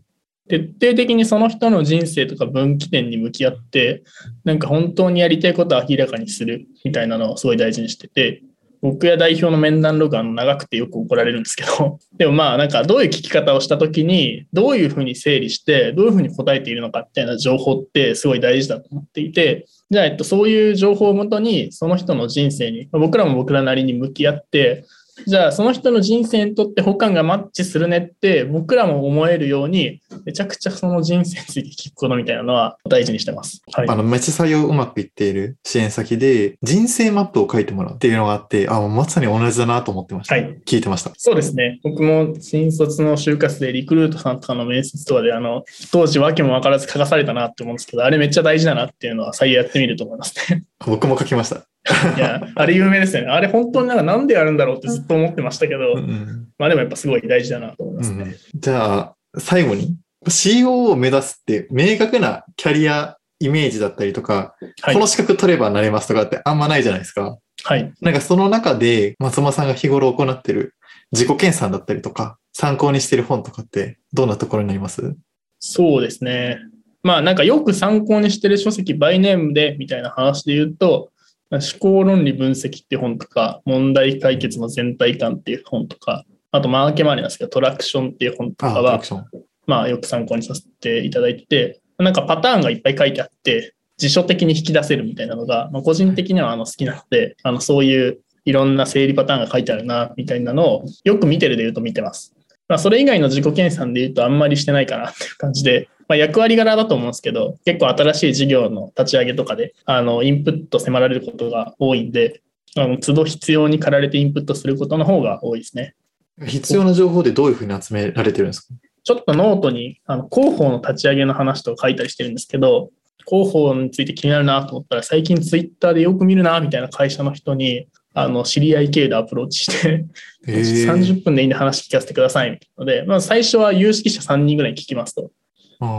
[SPEAKER 2] 徹底的にその人の人生とか分岐点に向き合って、なんか本当にやりたいことを明らかにするみたいなのをすごい大事にしてて、僕や代表の面談ログは長くてよく怒られるんですけど、でもまあなんかどういう聞き方をしたときに、どういうふうに整理して、どういうふうに答えているのかみたいな情報ってすごい大事だと思っていて、じゃあ、えっと、そういう情報をもとに、その人の人生に、僕らも僕らなりに向き合って、じゃあその人の人生にとって補完がマッチするねって僕らも思えるようにめちゃくちゃその人生について聞くことみたいなのは大事にしてます。はい
[SPEAKER 1] あの、めっちゃ採用うまくいっている支援先で、人生マップを書いてもらうっていうのがあって、あ、まさに同じだなと思ってました。
[SPEAKER 2] はい
[SPEAKER 1] 聞いてました。
[SPEAKER 2] そうですね。僕も新卒の就活でリクルートさんとかの面接とかで、あの、当時わけも分からず書かされたなって思うんですけど、あれめっちゃ大事だなっていうのは採用やってみると思いますね。
[SPEAKER 1] 僕も書きました。
[SPEAKER 2] いや、あれ有名ですよね。あれ本当になんかなんでやるんだろうってずっと思ってましたけど、
[SPEAKER 1] うんうん
[SPEAKER 2] まあでもやっぱすごい大事だなと思いますね。
[SPEAKER 1] うんじゃあ、最後に、CEO を目指すって明確なキャリアイメージだったりとか、
[SPEAKER 2] はい
[SPEAKER 1] この資格取ればなれますとかってあんまないじゃないですか。
[SPEAKER 2] はい。
[SPEAKER 1] なんかその中で松間さんが日頃行ってる自己研鑽だったりとか、参考にしてる本とかってどんなところになります？
[SPEAKER 2] そうですね。まあなんかよく参考にしてる書籍、バイネームでみたいな話で言うと、思考論理分析って本とか、問題解決の全体感っていう本とか、あとマーケマネなんですけど、トラクションっていう本と
[SPEAKER 1] あ、
[SPEAKER 2] かは
[SPEAKER 1] トラク、ション。
[SPEAKER 2] まあよく参考にさせていただいてて、なんかパターンがいっぱい書いてあって、辞書的に引き出せるみたいなのが、まあ、個人的にはあの好きなので、あのそういういろんな整理パターンが書いてあるな、みたいなのをよく見てるで言うと見てます。まあ、それ以外の自己研鑽で言うとあんまりしてないかなっていう感じで、まあ、役割柄だと思うんですけど、結構新しい事業の立ち上げとかで、あの、インプット迫られることが多いんで、あの、都度必要に駆られてインプットすることの方が多いですね。
[SPEAKER 1] 必要な情報でどういうふうに集められてるんですか？
[SPEAKER 2] ちょっとノートにあの広報の立ち上げの話とか書いたりしてるんですけど、広報について気になるなと思ったら、最近ツイッターでよく見るなみたいな会社の人に、あの知り合い系でアプローチして、
[SPEAKER 1] へー
[SPEAKER 2] 30分でいいんで話聞かせてくださいみたいなので、まあ、最初は有識者3人ぐらいに聞きますと。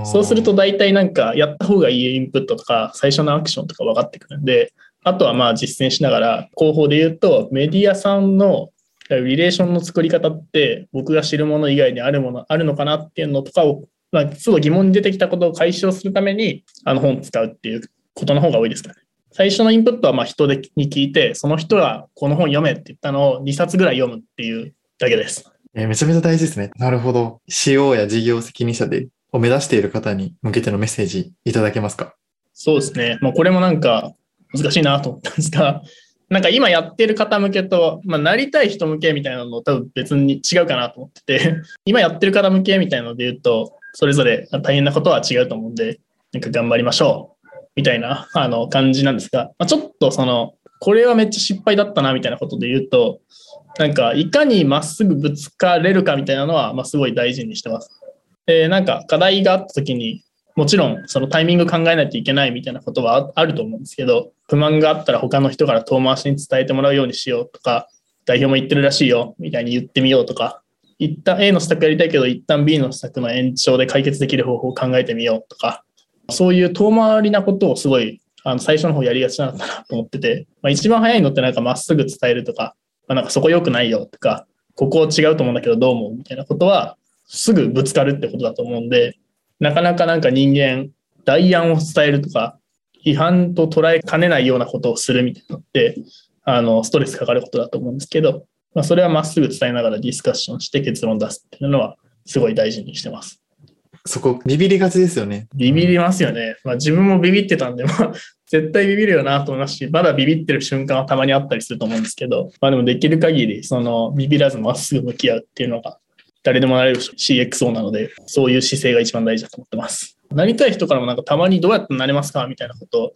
[SPEAKER 2] そうすると大体なんかやった方がいいインプットとか最初のアクションとか分かってくるんで、あとはまあ実践しながら広報で言うとメディアさんのリレーションの作り方って僕が知るもの以外にあるものあるのかなっていうのとかを、まあ、すごい疑問に出てきたことを解消するためにあの本を使うっていうことの方が多いですかね。最初のインプットはまあ人でに聞いて、その人がこの本読めって言ったのを2冊ぐらい読むっていうだけです。
[SPEAKER 1] えーめちゃめちゃ大事ですね。なるほど。CO や事業責任者でを目指している方に向けてのメッセージいただけますか？
[SPEAKER 2] そうですね。まあ、これもなんか難しいなと思ったんですが、なんか今やってる方向けと、まあ、なりたい人向けみたいなの多分別に違うかなと思ってて、今やってる方向けみたいなので言うと、それぞれ大変なことは違うと思うんで、なんか頑張りましょうみたいなあの感じなんですが、まあ、ちょっとその、これはめっちゃ失敗だったなみたいなことで言うと、なんかいかにまっすぐぶつかれるかみたいなのは、まあ、すごい大事にしてます。で、なんか課題があった時に、もちろんそのタイミング考えないといけないみたいなことはあると思うんですけど、不満があったら他の人から遠回しに伝えてもらうようにしようとか、代表も言ってるらしいよみたいに言ってみようとか、一旦 A の施策やりたいけど、一旦 B の施策の延長で解決できる方法を考えてみようとか、そういう遠回りなことをすごいあの最初の方やりがちなんだなと思ってて、まあ、一番早いのってなんかまっすぐ伝えるとか、まあ、なんかそこ良くないよとか、ここ違うと思うんだけどどう思うみたいなことは、すぐぶつかるってことだと思うんで、なかなかなんか人間、代案を伝えるとか、批判と捉えかねないようなことをするみたいなのって、あの、ストレスかかることだと思うんですけど、まあ、それはまっすぐ伝えながらディスカッションして結論出すっていうのは、すごい大事にしてます。
[SPEAKER 1] そこ、ビビりがちですよね。
[SPEAKER 2] ビビりますよね。まあ、自分もビビってたんで、まあ、絶対ビビるよなと思いますし、まだビビってる瞬間はたまにあったりすると思うんですけど、まあでもできる限り、その、ビビらずまっすぐ向き合うっていうのが、誰でもなれる CXO なので、そういう姿勢が一番大事だと思ってます。なりたい人からもなんかたまにどうやってなれますかみたいなことを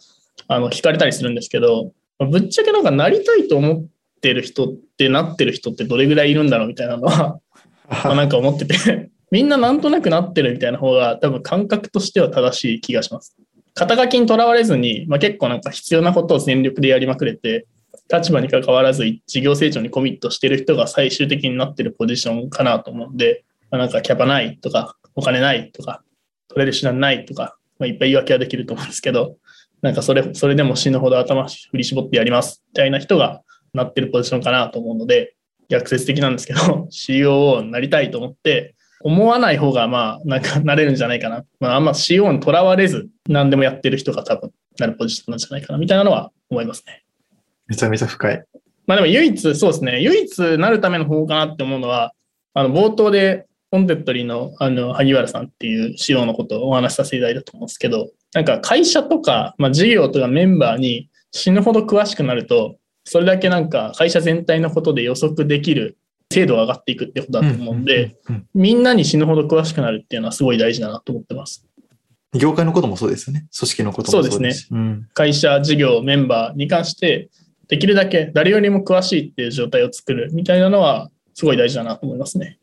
[SPEAKER 2] あの聞かれたりするんですけど、ぶっちゃけなんかなりたいと思ってる人ってなってる人ってどれぐらいいるんだろうみたいなのは まあなんか思っててみんななんとなくなってるみたいな方が多分感覚としては正しい気がします。肩書きにとらわれずに、まあ、結構なんか必要なことを全力でやりまくれて、立場に関わらず事業成長にコミットしてる人が最終的になってるポジションかなと思うんで、まあ、なんかキャパないとか、お金ないとか、取れる手段ないとか、まあ、いっぱい言い訳はできると思うんですけど、なんかそれ、それでも死ぬほど頭振り絞ってやりますみたいな人がなってるポジションかなと思うので、逆説的なんですけど、COO になりたいと思って、思わない方がまあ、なんかなれるんじゃないかな。まあ、あんま CO にとらわれず、何でもやってる人が多分なるポジションなんじゃないかな、みたいなのは思いますね。
[SPEAKER 1] めちゃめちゃ深い。
[SPEAKER 2] まあでも唯一、そうですね、唯一なるための方法かなって思うのは、あの冒頭で Wantedly のあの萩原さんっていう CO のことをお話しさせていただいたと思うんですけど、なんか会社とか、まあ、事業とかメンバーに死ぬほど詳しくなると、それだけなんか会社全体のことで予測できる精度が上がっていくってことだと思うんで、みんなに死ぬほど詳しくなるっていうのはすごい大事だなと思ってます。
[SPEAKER 1] 業界のこともそうですよね。組織のこと
[SPEAKER 2] もそうですね。うん、会社、事業、メンバーに関して、できるだけ誰よりも詳しいっていう状態を作るみたいなのは、すごい大事だなと思いますね。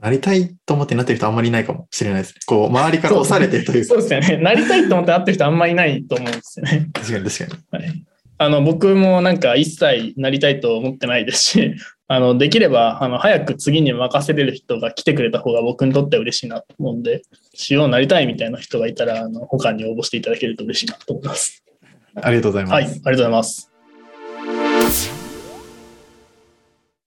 [SPEAKER 1] なりたいと思ってなってる人あんまりいないかもしれないですね。こう、周りから押されてという
[SPEAKER 2] そうですよね。なりたいと思ってなってる人あんまりいないと思うんですよね。
[SPEAKER 1] 確かに確か
[SPEAKER 2] に。はいあの僕もなんか一切なりたいと思ってないですし、あのできればあの早く次に任せれる人が来てくれた方が僕にとっては嬉しいなと思うんで、仕様になりたいみたいな人がいたら、あの他に応募していただけると嬉しいなと思います。
[SPEAKER 1] ありがとうございます。
[SPEAKER 2] はい、ありがとうございます。Records.